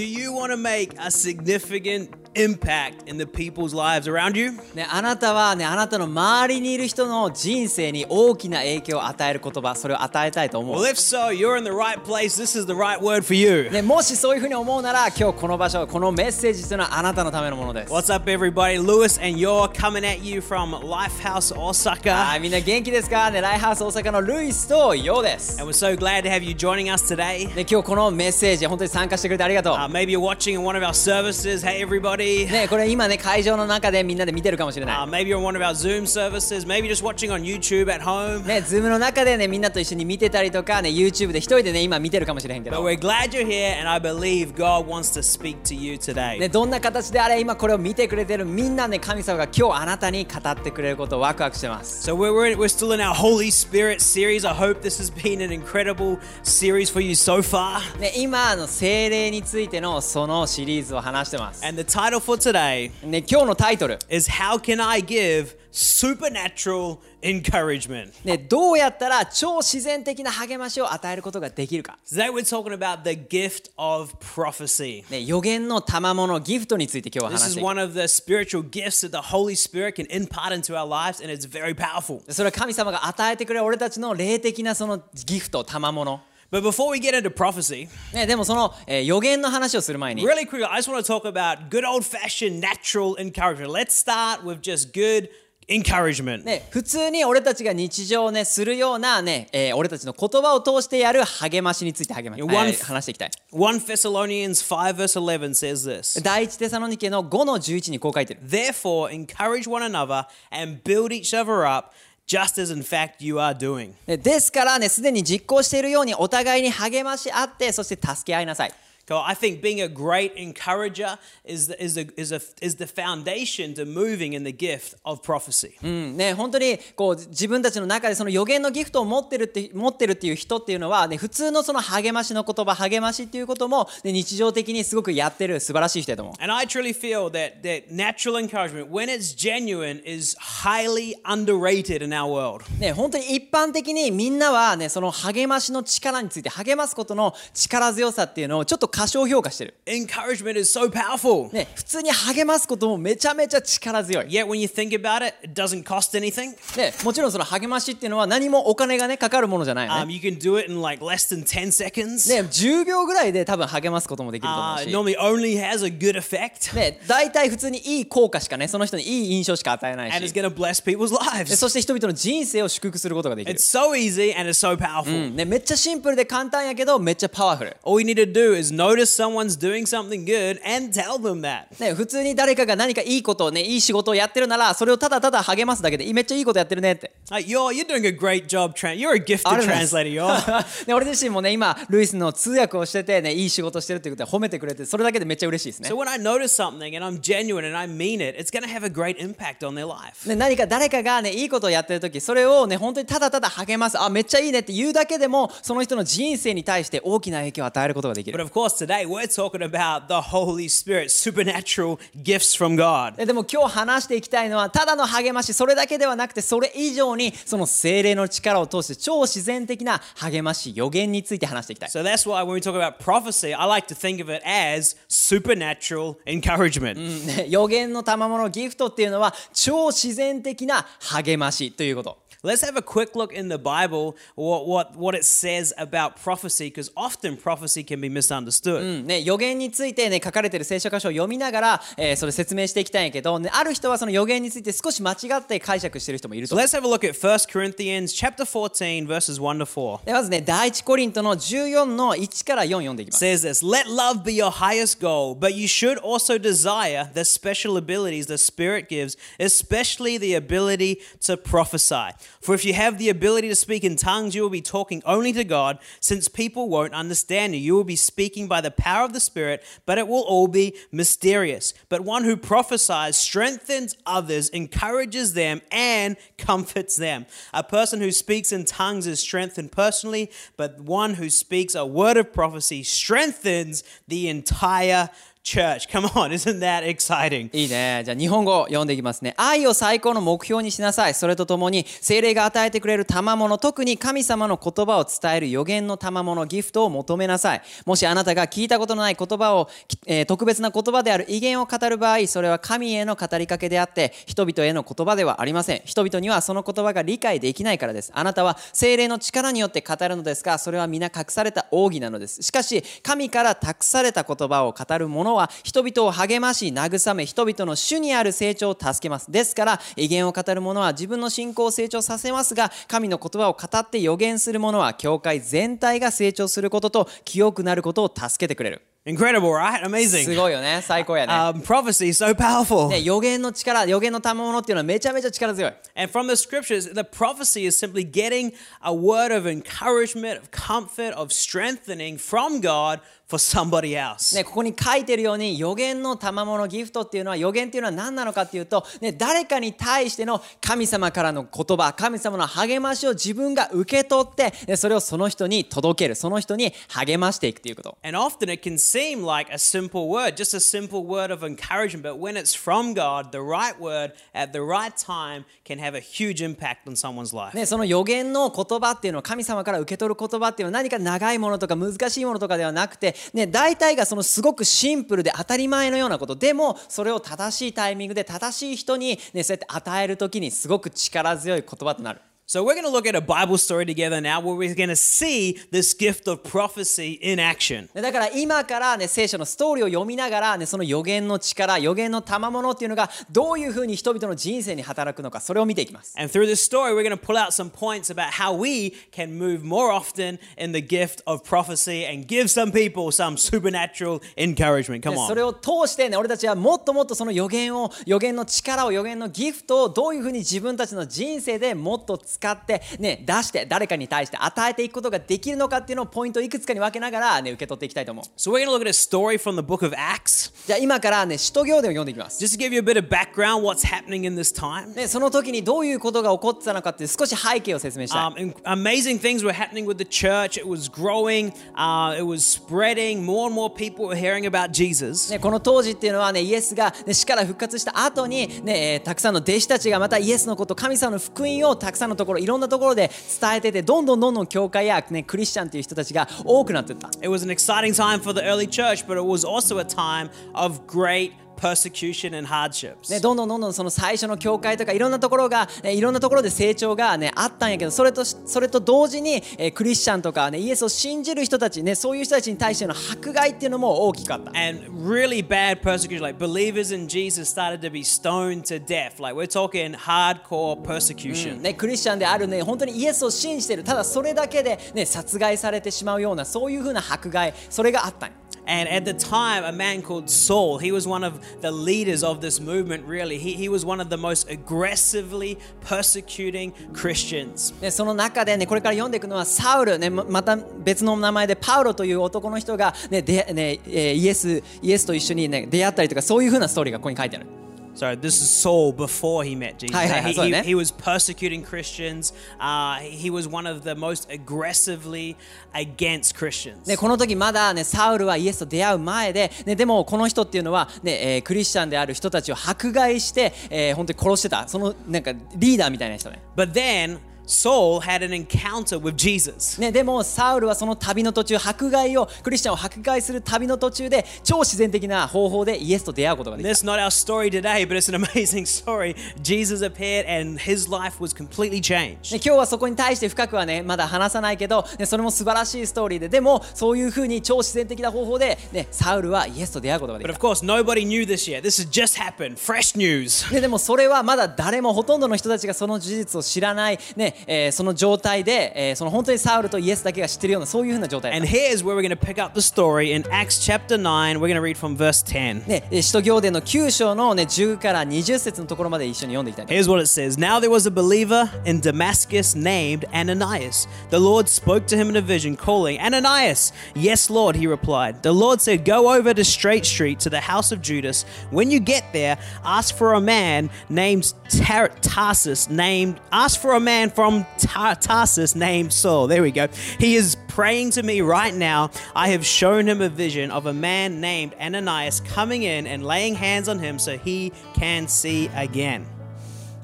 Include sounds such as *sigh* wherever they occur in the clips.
Do you want to make a significant impact in the people's lives around you? ね、あなたはね、あなたの周りにいる人の人生に大きな影響を与える言葉、それを与えたいと思 Well, う。if so, you're in the right place. This is the right word for you. ね、もしそういうふうに思うなら、今日この場所、このメッセージというのはあなたのためのものです。What's up, everybody? Lewis and you're coming at you from Lifehouse は Osaka. い、みんな元気ですかね、ライハウス大阪のルイスとヨウです。And we're so glad to have you joining us today. ね、今日このメッセージ、本当に参加してくれてありがとう。Uh, maybe watching in one of our services. Hey, everybody. ね、これ今ね、会場の中でみんなで見てるかもしれない Uh,。maybe you're on one of our Zoom services. Maybe just watching on YouTube at home. ね、ズームの中でね、みんなと一緒に見てたりとか、ね、YouTube で一人でね、今見てるかもしれへんけ But ど。 we're glad you're here, and I believe God wants to speak to you today. ね、どんな形であれ、今これを見てくれてるみんなね、神様が今日あなたに語ってくれることをワクワクしてます。 So we're, we're, we're still in our Holy Spirit series. I hope this has been an incredible series for you so far. ね、今あの精霊についての そのシリーズを話してます。And the title for today ね、今日のタイトル、is How Can I Give Supernatural Encouragement? ね、どうやったら超自然的な励ましを与えることができるか。Today we're talking about the gift of prophecy. ね、予言の賜物ギフトについて今日は This 話し is ていく one of the spiritual gifts that the Holy Spirit can impart into our lives, and it's very powerful. それは神様が与えてくれる俺たちの霊的なそのギフト賜物 But before we get into prophecy, ね、でもその、えー予言の話をする前に、really quickly, I just want to talk about good old fashioned natural encouragement. Let's start with just good encouragement. ね、普通に俺たちが日常ねするようなね、えー俺たちの言葉を通してやる励ましについて励ま、え One- ー話していきたい。1 Thessalonians 5, verse 11 says this 第一テサロニケの5の11にこう書いてる。Therefore, encourage one another and build each other up, just as in fact you are doing. ねですからね、すでに実行しているようにお互いに励まし合って、そして助け合いなさい。So I think being a great encourager is the, is, the, is, a, is the foundation to moving in the gift of prophecy. うんね、本当にこう自分たちの中でその予言のギフトを持ってるって持ってるっていう人っていうのは、ね、普通のその励ましの言葉励ましっていうことも、ね、日常的にすごくやってる素晴らしい人だと思う。And I truly feel that, that natural encouragement, when it's genuine, is highly underrated in our world. ね、本当に一般的にみんなは、ね、その励ましの力について励ますことの力強さっていうのをちょっと過小評価してる、Encouragement is so powerful. ね、普通に励ますこともめちゃめちゃ力強い、Yet when you think about it, it doesn't cost anything. ね、もちろんその励ましっていうのは何もお金がねかかるものじゃないよ Um, ね you can do it in like less than 10 seconds. ね10秒ぐらいで多分励ますこともできると思う Uh, し normally only has a good effect ね、大体普通にいい効果しかねその人にいい印象しか与えない and it's し going to bless people's で lives. そして人々の人生を祝福することができる It's、so easy and it's so powerful. ね、めっちゃシンプルで簡単やけどめっちゃパワフル、All you need to do is notice someone's doing something good and tell them that. ね、普通に誰かが何かいいことをねいい仕事をやってるならそれをただただ励ますだけでめっちゃいいことやってるねって Like you're you're doing a great job. Tran- you're a あ gifted translator. You're. ね、俺自身もね今ルイスの通訳をしててねいい仕事してるっていうことで褒めてくれてそれだけでめっちゃ嬉しいですね so when I notice something and I'm genuine and I mean it, it's to have a great impact on their life. ね、何か誰かがねいいことをやってる時それをね本当にただただ励ますあめっちゃいいねって言うだけでもその人の人生に対して大きな影響を与えることができ But る of course, today we're talking about the Holy Spirit, supernatural gifts from God. ででも今日話していきたいのはただの励ましそれだけではなくてそれ以上にその精霊の力を通して超自然的な励まし予言について話していきたい So that's why when we talk about prophecy, I like to think of it as supernatural encouragement. ね予言の賜物ギフトっていうのは超自然的な励ましということ Let's have a quick look in the Bible what, what, what it says about prophecy, because often prophecy can be misunderstood. うんね、予言について、ね、書かれている聖書箇所を読みながら、えーそれ説明していきたいんやけど、ね、ある人はその予言について少し間違って解釈している人もいる So と。 let's have a look at 1 Corinthians chapter 14, verses 1 to 4. でまずね、第一コリントの14の1から4読んでいきます。 says this Let love be your highest goal, but you should also desire the special abilities the Spirit gives, especially the ability to prophesy. For if you have the ability to speak in tongues, you will be talking only to God, since people won't understand you. You will be speaking by the power of the Spirit, but it will all be mysterious. But one who prophesies strengthens others, encourages them, and comforts them. A person who speaks in tongues is strengthened personally, but one who speaks a word of prophecy strengthens the entire church. Come on, *laughs* isn't that exciting? いいね。じゃあ日本語読んでいきますね。愛を最高の目標にしなさい。それとともに、精霊が与えてくれる賜物、特に神様の言葉を伝える予言の賜物、ギフトを求めなさい。もしあなたが聞いたことのない言葉を、えー特別な言葉である威厳を語る場合、それは神への語りかけであって、人々への言葉ではありません。人々にはその言葉が理解できないからです。あなたは精霊の力によって語るのですが、それは皆隠された奥義なのです。しかし、神から託された言葉を語る者は、人々を励まし、慰め、人々の主にある成長を助けます。ですから、威厳を語る者は自分の信仰を成長させますが、神の言葉を語って予言する者は、教会全体が成長することと、清くなることを助けてくれる。Incredible, right? す Amazing. ごいよね。最高やね。Um, prophecy is so powerful. ね、予言の力、予言の賜物っていうのはめちゃめちゃ力強い。And from the scriptures, the prophecy is simply getting a word of encouragement, of comfort, of strengthening from God for somebody else. ね、ここに書いてるように予言の賜物ギフトっていうのは予言っていうのは何なのかっていうと、ね、誰かに対しての神様からの言葉神様の励ましを自分が受け取ってねそれをその人に届けるその人に励ましていくということ。And often it can seem like a simple word, just a simple word of encouragement, but when it's from God, the right word at the right time can have a huge impact on someone's life. ね、その予言の言葉っていうのを神様から受け取る言葉っていうのは何か長いものとか難しいものとかではなくて、ね、大体がそのすごくシンプルで当たり前のようなことでもそれを正しいタイミングで正しい人に、ね、そうやって与える時にすごく力強い言葉となる。So we're going to look at a Bible story together now where we're going to see this gift of prophecy in action. ねだから今からね聖書のストーリーを読みながらねその予言の力予言の賜物っていうのがどういうふうに人々の人生に働くのかそれを見ていきます。And through this story, we're going to pull out some points about how we can move more often in the gift of prophecy and give some people some supernatural encouragement. Come でそれ on. を通してね俺たちはもっともっとその予言を予言の力を予言のギフトをどういうふうに自分たちの人生でもっと使ってね出して誰かに対して与えていくことができるのかっていうのをポイントをいくつかに分けながらね受け取っていきたいと思う。So we're going to look at a story from the book of Acts. じゃあ今からね使徒行伝を読んでいきます。Just to give you a bit of background, what's happening in this time. ねその時にどういうことが起こってたのかって少し背景を説明したい。Um, in- amazing things were happening with the church. It was growing, uh, it was spreading. More and more people were hearing about Jesus. ね、この当時っていうのはねイエスが、ね、死から復活した後にね、えーたくさんの弟子たちがまたイエスのこと神様の福音をたくさんのところいろんなところで伝えててどんどんどんどん教会や、ね、クリスチャンという人たちが多くなっていった。It was an exciting time for the early church, but it was also a time of great persecution and hardships. ね、どんどんどんどんその最初の教会とかいろんなところが、ね、いろんなところで成長が、ね、あったんやけどそれとそれと同時に、えークリスチャンとか、ね、イエスを信じる人たち、ね、そういう人たちに対しての迫害っていうのも大きかった。and really bad persecution. Like believers in Jesus started to be stoned to death. Like we're talking hardcore persecution. ね、クリスチャンであるね本当にイエスを信じてるただそれだけで、ね、殺害されてしまうようなそういうふうな迫害それがあったんよ And at the time, a man called Saul, he was one of the leaders of this movement, really. He, he was one of the most aggressively persecuting Christians. でその中で、ね、これから読んでいくのはサウル、ね、また別の名前でパウロという男の人が、ねでね、イエスイエスと一緒に、ね、出会ったりとかそういうふうなストーリーがここに書いてある。So this is Saul before he met Jesus. He, sorry, he- he was persecuting Christians. Uh, he was one of the most aggressively against Christians. ね、この時まだ、ね、サウルはイエスと出会う前で、ね、でもこの人っていうのは、ねえークリスチャンである人たちを迫害して、えー本当に殺してたそのなんかリーダーみたいな人ね But then Saul had an encounter with Jesus. ね、でもサウルはその旅の途中迫害をクリスチャンを迫害する旅の途中で超自然的な方法でイエスと出会うことができた That's not our story today, but it's an amazing story. Jesus appeared and his life was completely changed. ね、今日はそこに対して深くはねまだ話さないけど、ね、それも素晴らしいストーリーででもそういうふうに超自然的な方法で、ね、サウルはイエスと出会うことがで But き of た course, nobody knew this yet. This has just happened. Fresh news. ででもそれはまだ誰もほとんどの人たちがその事実を知らない、ねえー、その状態で、えー、その本当にサウルとイエスだけが知ってるようなそういうふうな状態だった。And here's where we're going to pick up the story in Acts chapter 9. We're going to read from verse 10. で、使徒行伝の9章のね10から20節のところまで一緒に読んでいきたい。Here's what it says. Now there was a believer in Damascus named Ananias. The Lord spoke to him in a vision, calling, Ananias! Yes, Lord, he replied. The Lord said, Go over to Straight Street to the house of Judas. When you get there, ask for a man named Tar- Tarsus, named, ask for a man from Tar- Tarsus named Saul. There we go. He is praying to me right now, I have shown him a vision of a man named Ananias coming in and laying hands on him so he can see again.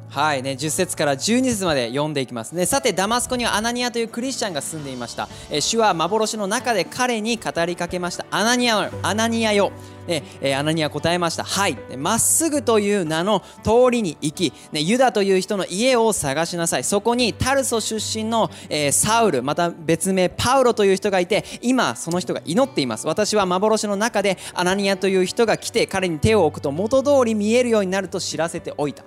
はいね、10節から12節まで読んでいきますね。さて、ダマスコにはアナニアというクリスチャンが住んでいました。えー主は幻の中で彼に語りかけました。アナニア、アナニアよ。ねえアナニア答えました。はい。まっすぐという名の通りに行き、ね、ユダという人の家を探しなさい。そこにタルソ出身の、えーサウル、また別名パウロという人がいて、今その人が祈っています。私は幻の中でアナニアという人が来て、彼に手を置くと元通り見えるようになると知らせておいた。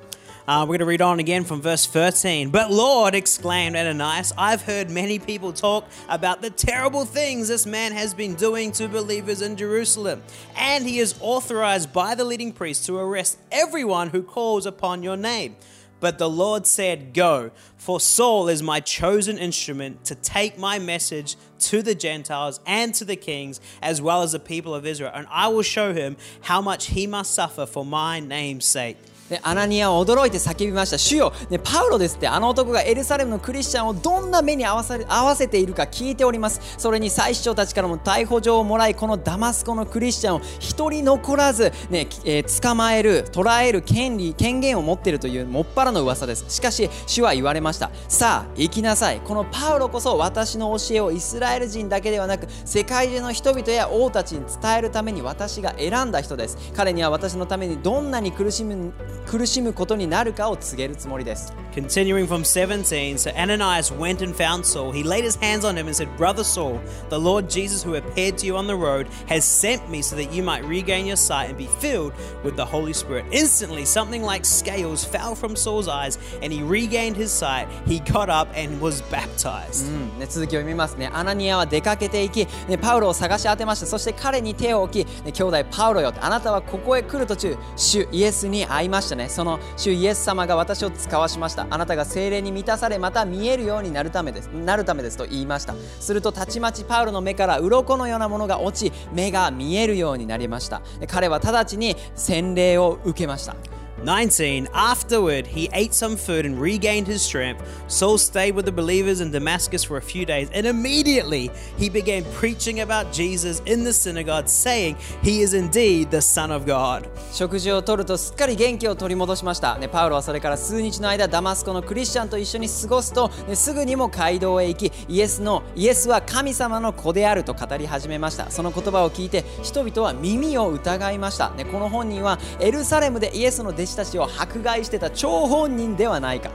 Uh, we're going to read on again from verse 13. But Lord, exclaimed Ananias, I've heard many people talk about the terrible things this man has been doing to believers in Jerusalem. And he is authorized by the leading priests to arrest everyone who calls upon your name. But the Lord said, Go, for Saul is my chosen instrument to take my message to the Gentiles and to the kings, as well as the people of Israel. And I will show him how much he must suffer for my name's sake. でアナニアは驚いて叫びました。主よ、ね、パウロですってあの男がエルサレムのクリスチャンをどんな目に合わさ合わせているか聞いております。それに祭司長たちからも逮捕状をもらいこのダマスコのクリスチャンを一人残らず、ねえー捕まえる捕らえる権利権限を持っているというもっぱらの噂です。しかし主は言われました。さあ行きなさい。このパウロこそ私の教えをイスラエル人だけではなく世界中の人々や王たちに伝えるために私が選んだ人です。彼には私のためにどんなに苦しむ苦しむことになるかを告げるつもりです Continuing from 17, so Ananias went and found Saul. He laid his hands on him and said, Brother Saul, the Lord Jesus who appeared to you on the road has sent me so that you might regain your sight and be filled with the Holy Spirit. Instantly, something like scales fell from Saul's eyes and he regained his sight. He got up and was baptized. ね、続きを読みますね。アナニアは出かけていき、ね、パウロを探し当てました。そして彼に手を置き、ね、兄弟パウロよって、あなたはここへ来る途中、主イエスに会いました た。ね。その主イエス様が私を使わしました。あなたが精霊に満たされ、また見えるようになるためです。なるためですと言いました。すると、たちまちパウロの目から鱗のようなものが落ち、目が見えるようになりました。彼は直ちに洗礼を受けました。19. Afterward, he ate some food and regained his strength. Saul stayed with the believers in Damascus for a few days, and immediately he began preaching about Jesus in the synagogue, saying, He is indeed the Son of God. 食事をとるとすっかり元気を取り戻しました、ね、パウロはそれから数日の間ダマスコのクリスチャンと一緒に過ごすと、ね、すぐにも街道へ行きイエスのイエスは神様の子であると語り始めましたその言葉を聞いて人々は耳を疑いました、ね、この本人はエルサレムでイエスの弟子たちを迫害してた張本人ではないか。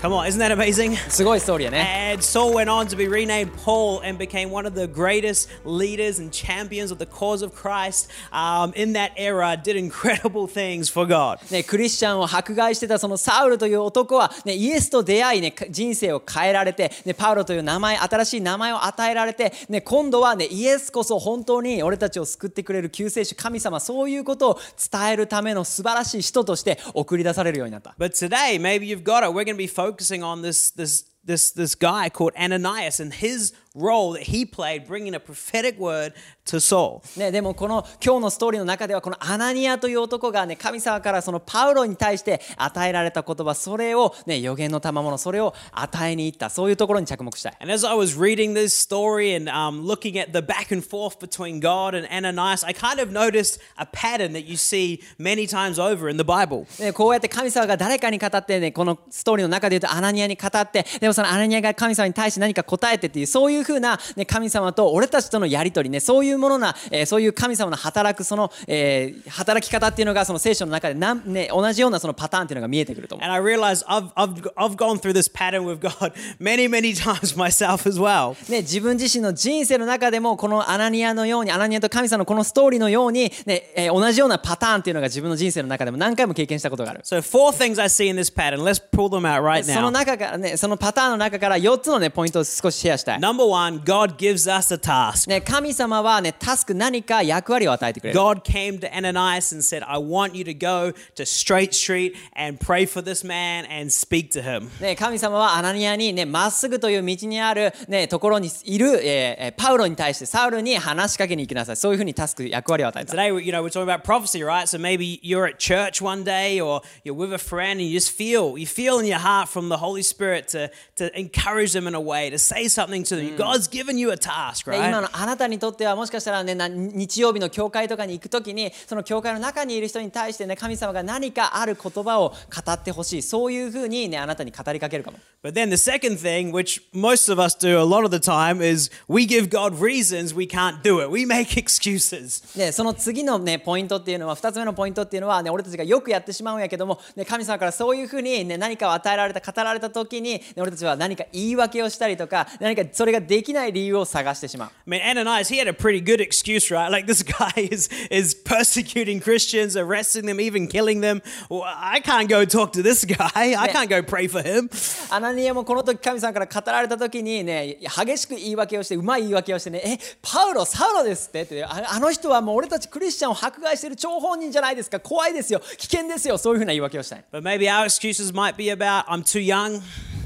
Come on, isn't that amazing? すごいストーリーやね And Saul went on to be renamed Paul and became one of the greatest leaders and champions of the cause of Christ um, in that era, did incredible things for God. ね、クリスチャンを迫害してたそのサウルという男は、ね、イエスと出会い、ね、人生を変えられて、ね、パウロという名前新しい名前を与えられて、ね、今度は、ね、イエスこそ本当に俺たちを救ってくれる救世主神様そういうことを伝えるための素晴らしい人として送り出されるようになった。But today, maybe you've got it. We're going to be focusing on this this this this guy called Ananias and his role that he played, bringing a prophetic word to Saul. ね、でもこの今日のストーリーの中ではこのアナニアという男がね神様からそのパウロに対して与えられた言葉それをね予言の賜物それを与えに行ったそういうところに着目したい。And as I was reading this story and um, looking at the back and forth between God and Ananias, I kind of noticed a pattern that you see many times over in the Bible. ね、こうやって神様が誰かに語ってねこのストーリーの中で言うとアナニアに語ってでもそのアナニアが神様に対して何か答えてっていうそういうふうな、ね、神様と俺たちとのやり取りねそういうものな、えーそういう神様の働くその、えー働き方っていうのがその聖書の中でなん、ね、同じようなそのパターンっていうのが見えてくると思う。And I realized I've, I've, I've gone through this pattern with God *laughs* many, many times myself as well. ね、自分自身の人生の中でもこのアナニアのようにアナニアと神様のこのストーリーのように、ねえー同じようなパターンっていうのが自分の人生の中でも何回も経験したことがある。So, four things I see in this pattern. Let's pull them out right その now. 中からねそのパターンの中から4つのねポイントを少しシェアしたい。Number one, God gives us a task. ね、神様はね、タスク何か役割を与えてくれる。 God came to Ananias and said, I want you to go to Straight Street and pray for this man and speak to him. ね、神様はアナニアにね、まっすぐという道にある、ね、ところにいる、えーえーパウロに対してサウルに話しかけに行きなさい。そういうふうにタスク、役割を与えた。 Today, we- you know, we're talking about prophecy, right? So maybe you're at church one day or you're with a friend and you just feel, you feel in your heart from the Holy Spirit to, to encourage them in a way, to say something to them. God's given you a task, で今 right? のあなたにとってはもしかしたらねな日曜日の教会とかに行くときにその教会の中にいる人に対してね神様が何かある言葉を語ってほしいそういうふうにねあなたに語りかけるかも But then the second thing, which most of us do a lot of the time, is we give God reasons we can't do it. We make *laughs* excuses. でその次のねポイントっていうのは2つ目のポイントっていうのはね俺たちがよくやってしまうんやけども、ね、神様からそういうふうに、ね、何かを与えられた語られた時に、ね、俺たちは何か言い訳をしたりとか何かそれができない理由を探してしまう I mean, Ananias, he had a pretty good excuse, right? Like this guy is is persecuting Christians, arresting them, even killing them. I can't go talk to this guy. I can't go pray for him. アナニアもこの時神様から語られた時にね激しく言い訳をしてうまい言い訳をしてねえパウロサウロですってってああの人はもう俺たちクリスチャンを迫害してる張本人じゃないですか怖いですよ危険ですよそういうふうな言い訳をしたい But maybe our excuses might be about I'm too young.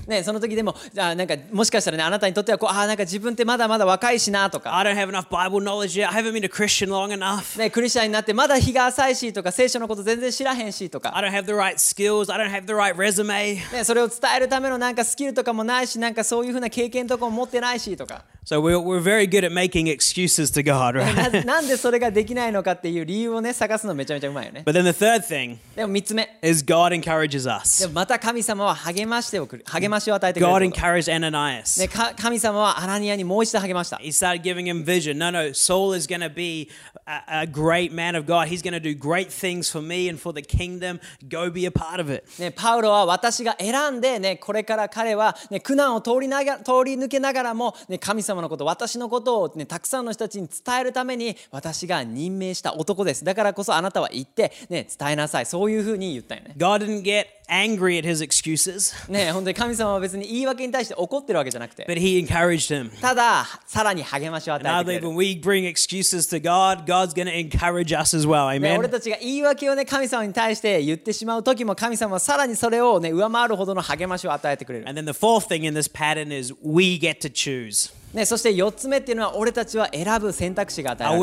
ね、その時でもあなんかもしかしたらねあなたにとってはこうあなんか自分ってまだまだ若いしなとか、I don't have enough Bible knowledge yet. I haven't been a Christian long enough. ね、クリスチャンになってまだ日が浅いしとか聖書のこと全然知らへんしとか、I don't have the right skills. I don't have the right resume. ね、それを伝えるためのなんかスキルとかもないしなんかそういうふうな経験とかも持ってないしとか So we're, we're very good at making excuses to God, な right? なんでそれができないのかっていう理由をね探すのめちゃめちゃうまいよね But then the third thing でも3つ目 is God encourages us. でもまた神様は励ましておくる励ましを与えてくれ God ること encouraged Ananias. ね、か神様はアナニアにもう一度励ました He started giving him vision. No, no, Saul is going to be a, a great man of God. He's going to do great things for me and for the kingdom. Go be a part of it. ね、パウロは私が選んで、ね、これから彼は、ね、苦難を通りなが通り抜けながらも、ね、神様のこと私のことを、ね、たくさんの人たちに伝えるために私が任命した男ですだからこそあなたは行って、ね、伝えなさいそういうふうに言ったよね God didn't get angry at his excuses, ね本当に神様は別に言い訳に対して怒ってるわけじゃなくて but he encouraged him. たださらに励ましを与 And え I てくれ believe る when we bring excuses to God, God's going to encourage us as well. ね、俺 Amen. たちが言い訳をね神様に対して言ってしまう時も神様はさらにそれをね上回るほどの励ましを与えてくれる、And then the fourth thing in this pattern is we get to choose. ね、そして4つ目っていうのは俺たちは選ぶ選択肢が与えられる。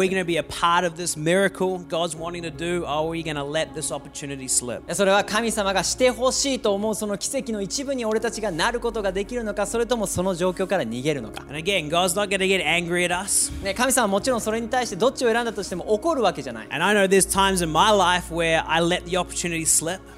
それは神様がしてほしいと思うその奇跡の一部に俺たちがなることができるのか、それともその状況から逃げるのか。ね、神様はもちろんそれに対してどっちを選んだとしても怒るわけじゃない。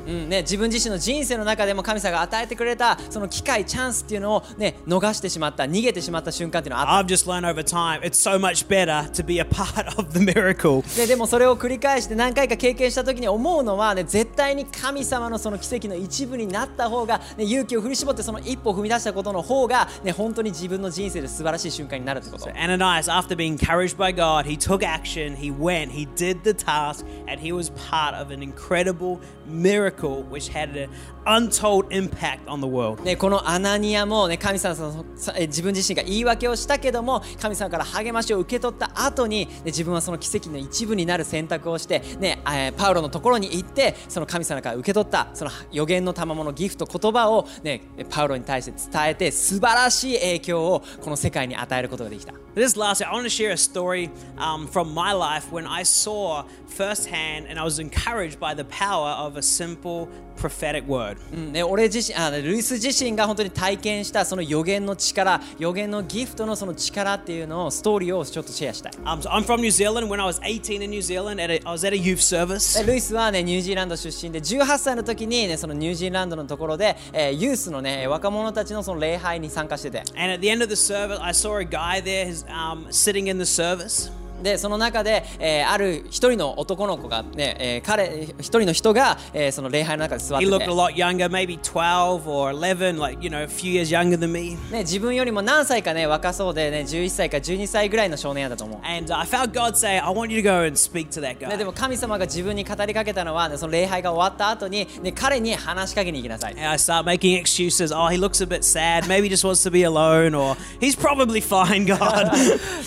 ね、自分自身の人生の中でも神様が与えてくれたその機会、チャンスっていうのを、ね、逃してしまった、逃げてしまった瞬間っていうのはあっ I've just learned over time it's so much better to be a part of the miracle. たででもそれを繰り返して何回か経験した時に思うのは、ね、絶対に神様のその奇跡の一部になった方が、ね、勇気を振り絞ってその一歩を踏み出したことの方が、ね、本当に自分の人生で素晴らしい瞬間になるってこと。Ananias, after being encouraged by God, he took action, he went, he did the task, and he was part of an incredible miracle which had an untold impact on the world. ね、このアナニアも、ね、神様さえ自分自身が言い訳をしたけども神様から励ましを受け取った後に、ね、自分はその奇跡の一部になる選択をして、ねえーパウロのところに行ってその神様から受け取ったその予言の賜物ギフト言葉を、ね、パウロに対して伝えて素晴らしい影響をこの世界に与えることができた。This last, I want to share a story um, from my life when I saw firsthand and I was encouraged by the power of a simple prophetic word. うんね、俺自身あルイス自身が本当に体験したその予言の力予言のギフトのその力っていうのをストーリーをちょっとシェアしたい。Um, so I'm from New Zealand. When I was 18 in New Zealand, at a, I was at a youth service. でルイスはねニュージーランド出身で18歳の時にねそのニュージーランドのところで、えーユースのね若者たちのその礼拝に参加してて And at the end of the service, I saw a guy there his, um, sitting in the service. でその中で、えーある一人の男の子がね、えー彼一人の人が、えーその礼拝の中で座って He て looked a lot younger, maybe 12 or 11, like, you know, a few years younger than me. ね、自分よりも何歳かね若そうでね11歳か12歳ぐらいの少年やったと思う And uh, I felt God say, I want you to go and speak to that ね、で guy. も神様が自分に語りかけたのは、ね、その礼拝が終わった後に、ね、彼に話しかけに行きなさい And I start making excuses. Oh, he looks a bit sad. Maybe he just wants to be alone, or he's probably fine, God.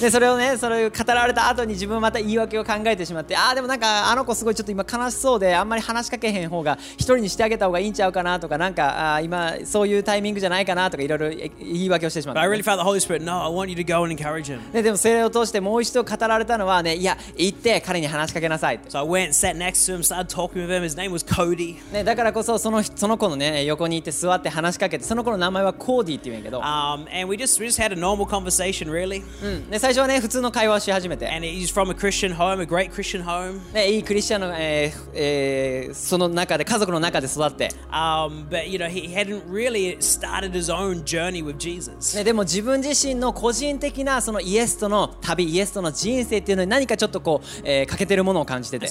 でそれをねそれを語られたった後に自分また言い訳を考えてしまってああでもなんかあの子すごいちょっと今悲しそうであんまり話しかけへん方が一人にしてあげた方がいいんちゃうかなとかなんかあー今そういうタイミングじゃないかなとかいろいろ言い訳をしてしまっ But た I really felt the Holy Spirit, no, I want you to go and encourage him. ね、でもそれを通してもう一度語られたのはねいや行って彼に話しかけなさいって So I went, sat next to him, started talking with him. His name was Cody. ね、だからこそそのその子のね横にいて座って話しかけてその子の名前はコーディって言うんやけど、Um, and we just we just had a normal conversation, really. うんね、最初はね普通の会話をし始めて、home, いいクリスチャンの、えーえー、その中で家族の中で育って。でも自分自身の個人的なそのイエスとの旅、イエスとの人生っていうのに何かちょっとこう、えー、欠けてるものを感じてて。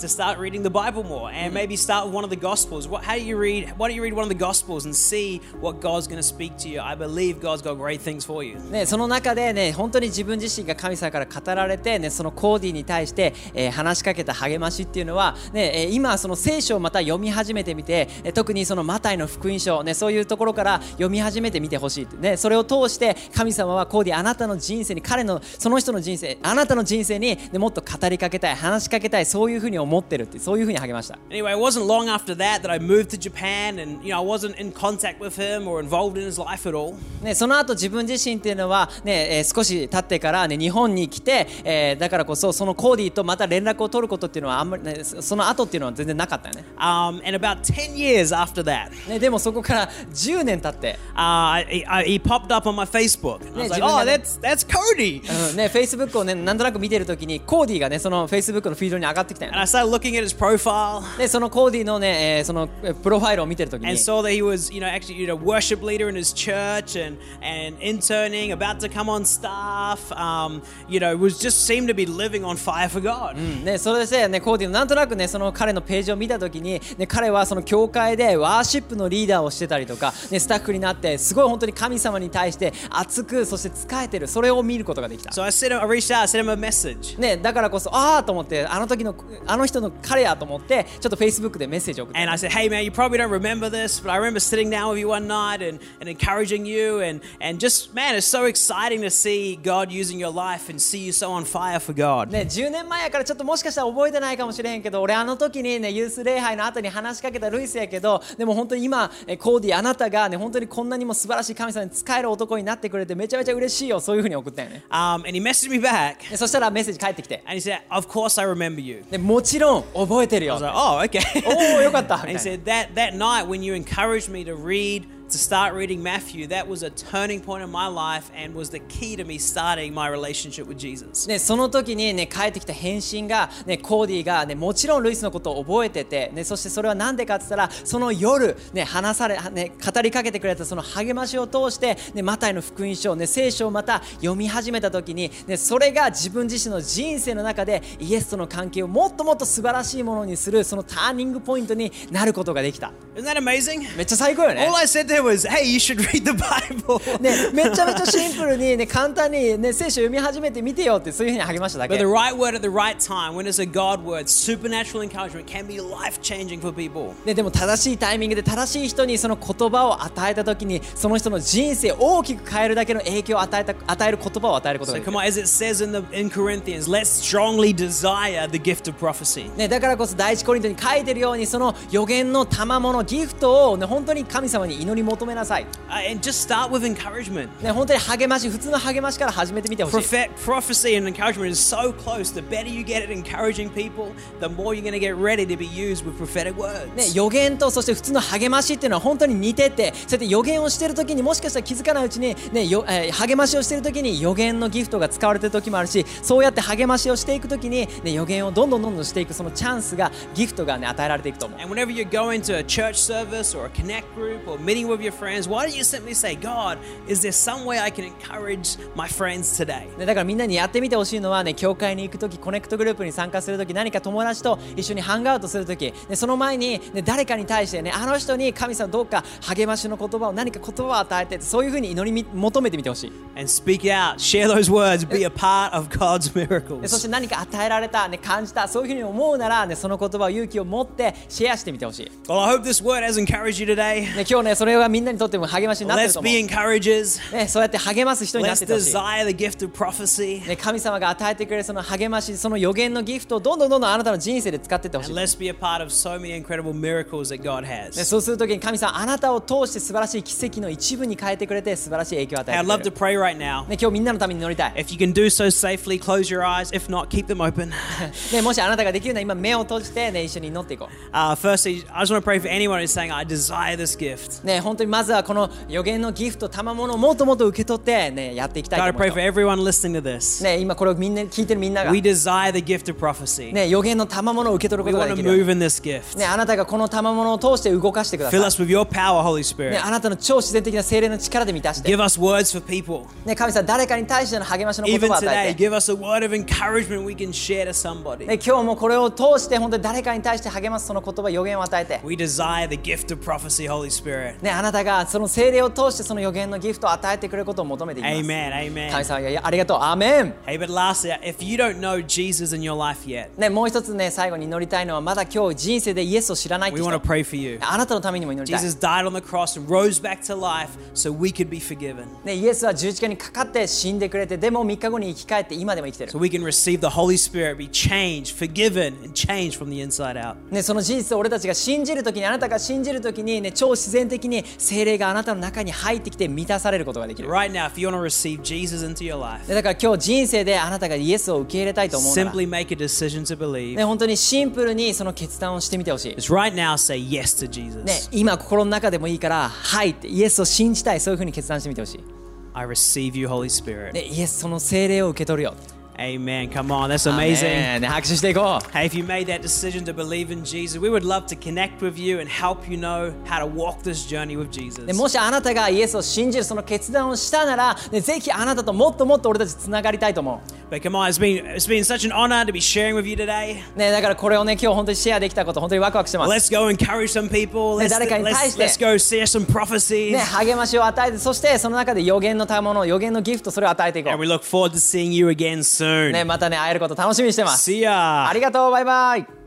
To start reading the Bible more and maybe start with one of the Gospels. What, how do you read? Why don't you read one of the Gospels and see what God's going to speak to you? I believe God's got great things for you. ね、その中でね本当に自分自身が神様から語られて、ね、そのコーディに対して、えー話しかけた励ましっていうのは、ねえー今その聖書をまた読み始めてみて、えー特にそのマタイの福音書、ね、そういうところから読み始めてみてほしいね、それを通して神様はコーディあなたの人生に彼のその人の人生あなたの人生に、ね、もっと語りかけたい話しかけたいそういうふうに思ってるってそういうふうに励ました Anyway, it wasn't long after that that I moved to Japan and you know I wasn't in contact with him or involved in his life at all. ね、その後自分自身っていうのは、ねえー少し経ってから、ね、日本に来て、えーだからこそそのコーディとまた連絡を取ることっていうのはあんまり、ね、そその後っていうのは全然なかったよね Um, and about 10 years after that, ねでもそこから10年経って、uh, he, he popped up on my Facebook. I was like, oh, that's that's Cody. うんね、Facebook をねなんとなく見てるときにコーディがねその Facebook のフィードに上がってきたよね started looking at his profile でそのコーディのね、えーそのえープロファイルを見てるときに and saw that he was, you know, actually, you know, worship leader in his church and and interning, about to come on staff. Um, you know, was just seemed to be living on fire for God. ね、それでね、コーディのなんとなくね、その彼のページを見たときに、ね、彼はその教会でワーシップのリーダーをしてたりとか、ね、スタッフになって、すごい本当に神様に対して熱く、そして仕えてる、それを見ることができた。So I him, I reached out, I sent him a message. ね、だからこそ、ああと思って、あの時の、あの人の彼やと思って、ちょっと Facebook でメッセージを送って。And I said, hey man, you probably don't remember this, but I remember sitting down with you one night and, and encouraging you and, and just, man, it's so exciting to see God using your life and see you so on fire for God. ね、10年前やからちょっともしかしたら覚えてないかもしれへんけど俺あの時にねユース礼拝の後に話しかけたルイスやけどでも本当に今えコーディあなたがね本当にこんなにも素晴らしい神様に仕える男になってくれてめちゃめちゃ嬉しいよそういうふうに送ったよね Um, and he messaged me back でそしたらメッセージ返ってきて and he said, of course I remember you. でもちろん覚えてる I よ was like, oh, okay. *laughs* おおよかった And み he たい said that that night when you encouraged me to read, to start reading Matthew, that was a turning point in my life and was the key to me starting my relationship with Jesus. なね、その時にね返ってきた返信が、ね、コーディが、ね、もちろんルイスのことを覚えてて、ね、そしてそれは何でかって言ったらその夜、ね、話され、ね、語りかけてくれたその励ましを通して、ね、マタイの福音書、ね、聖書をまた読み始めた時に、ね、それが自分自身の人生の中でイエスとの関係をもっともっと素晴らしいものにするそのターニングポイントになることができた Isn't that amazing? めっちゃ最高よね All I said there was, hey, you should read the Bible. ね、めちゃめちゃシンプルに、ね、簡単に、ね、聖書読み始めてみてよってそういうふうに励ましただ But け the。right word at the right time, when it's a God word, supernatural encouragement can be life changing for people. ね、でも正しいタイミングで正しい人にその言葉を与えた時にその人の人生を大きく変えるだけの影響を与えた与える言葉を与えることが So でき come る on, as it says in the in Corinthians, let's strongly desire the gift of prophecy. ね、だからこそ第一コリントに書いてるようにその予言の賜物ギフトを、ね、本当に神様に祈り求めなさい、Uh, and just start with encouragement. ね、本当に励まし普通の励ましから始めてみてほしい Prophet, prophecy and encouragement is so close. The better you get at encouraging people, the more you're going to get ready to be used with prophetic words. ね、予言とそして普通の励ましっていうのは本当に似ててそうやって予言をしてる時にもしかしたら気づかないうちに、ねよえー励ましをしてる時に予言のギフトが使われてる時もあるしそうやって励ましをしていく時に、ね、予言をどんどんどんどんしていくそのチャンスがギフトが、ね、与えられていくと思う。And whenever you're going to a church service or a connect group or meeting with your friends, why don't you simply say, God, is there some way I can encourage my friends today? ねだからみんなにやってみてほしいのはね教会に行く時コネクトグループに参加する時何か友達と一緒に hang out する時、ね、その前に、ね、誰かに対してねあの人に神様どうか励ましの言葉を何か言葉を与えてそういうふうに祈りみ求めてみてほしい And speak out, share those words, be a part of God's でそし miracles. て何か与えられた、ね、感じたそういうふうに思うなら、ね、その言葉を勇気を持ってシェアしてみてほしい、ね、Well, I hope this word has encouraged you today. 今日ねそれががみんなにとっても励ましになってる Let's と思う be encouragers. ね、そうやって励ます人になっ Let's ててほしい、desire the gift of prophecy. ね、神様が与えてくれるその励ましその予言のギフトをどんどんどんどんあなたの人生で使っていってほしい let's be a part of so many incredible miracles that God ね、has. そうするときに神様あなたを通して素晴らしい奇跡の一部に変えてくれて素晴らしい影響を与え I'd てく love れ to る、pray right now. ね、今日みんなのために祈りたい、If you can do so safely, close your eyes. If not, keep them open. ね、もしあなたができるなら今目を閉じて、ね、一緒に祈っていこ Uh, firstly, I just want to pray for anyone who's saying, I desire this gift. う、ね、本当にまずはこの予言のギフト賜物をもっともっと受け取って、ね、やっていきたい God, I と思 pray う for 人 everyone listening to this. ね、今これをみんな聞いてるみんなが、We ね、desire the gift of prophecy. 予言の賜物を受け取るこ We とが want で to きる move in this gift. ね、あなたがこの賜物を通して動かしてください Fill us with your power, Holy ね、Spirit. あなたの超自然的な精霊の力で満たして、Give us words for people. ね、神様誰かに対しての励ましの言 Even 葉を与 today, えて、give us a word of encouragement we can share to somebody. ね、今日もこれを通して本当に誰かに対して励ますその言葉予言を与えて、We desire the gift of prophecy, Holy Spirit. ね、あなたがその精霊を通してその予言のギフトを与えてくれることを求めていきます Amen, 神 amen. 様いやありがとうアーメン Hey, but lastly, if you don't know Jesus in your life yet, ね、もう一つね最後に祈りたいのはまだ今日人生でイエスを知らないって we 人 want to pray for you. あなたのためにも祈りたい、Jesus died on the cross and rose back to life so we could be forgiven. ね、イエスは十字架にかかって死んでくれてでも3日後に生き返って今でも生きてる So we can receive the Holy Spirit, be changed, forgiven, and changed from the inside out. ね、その事実を俺たちが信じるときにあなたが信じるときに、ね、超自然的に精霊があなたの中に入ってきて満たされることができる、Right now, if you want to receive Jesus into your life, ね、だから今日人生であなたがイエスを受け入れたいと思うなら、simply make a decision to believe. ね、本当にシンプルにその決断をしてみてほしい、Just right now, say yes to ね Jesus.、今心の中でもいいからはいってイエスを信じたいそういうふうに決断してみてほしい、I receive you, Holy Spirit. ね、イエスその精霊を受け取るよ Amen. Come on, that's amazing. ねね拍手していこう Hey, if you made that decision to believe in Jesus, we would love to connect with you and help you know how to walk this journey with Jesus. でもしあなたがイエスを信じるその決断をしたなら、ね、ぜひあなたともっともっと俺たちつながりたいと思 But come on, it's been it's been such an honor to be sharing with you today. う、ね、だからこれをね今日本当にシェアできたこと本当にワクワクしてます、 Let's go encourage some people. Let's, 誰かに対 let's, して。 let's go share some prophecies. ね、励ましを与えてそしてその中で予言の賜物予言のギフトそれを与えていこ And う、 we look forward to seeing you again Soon. ね、またね会えること楽しみにしてます See ya. ありがとうバイバイ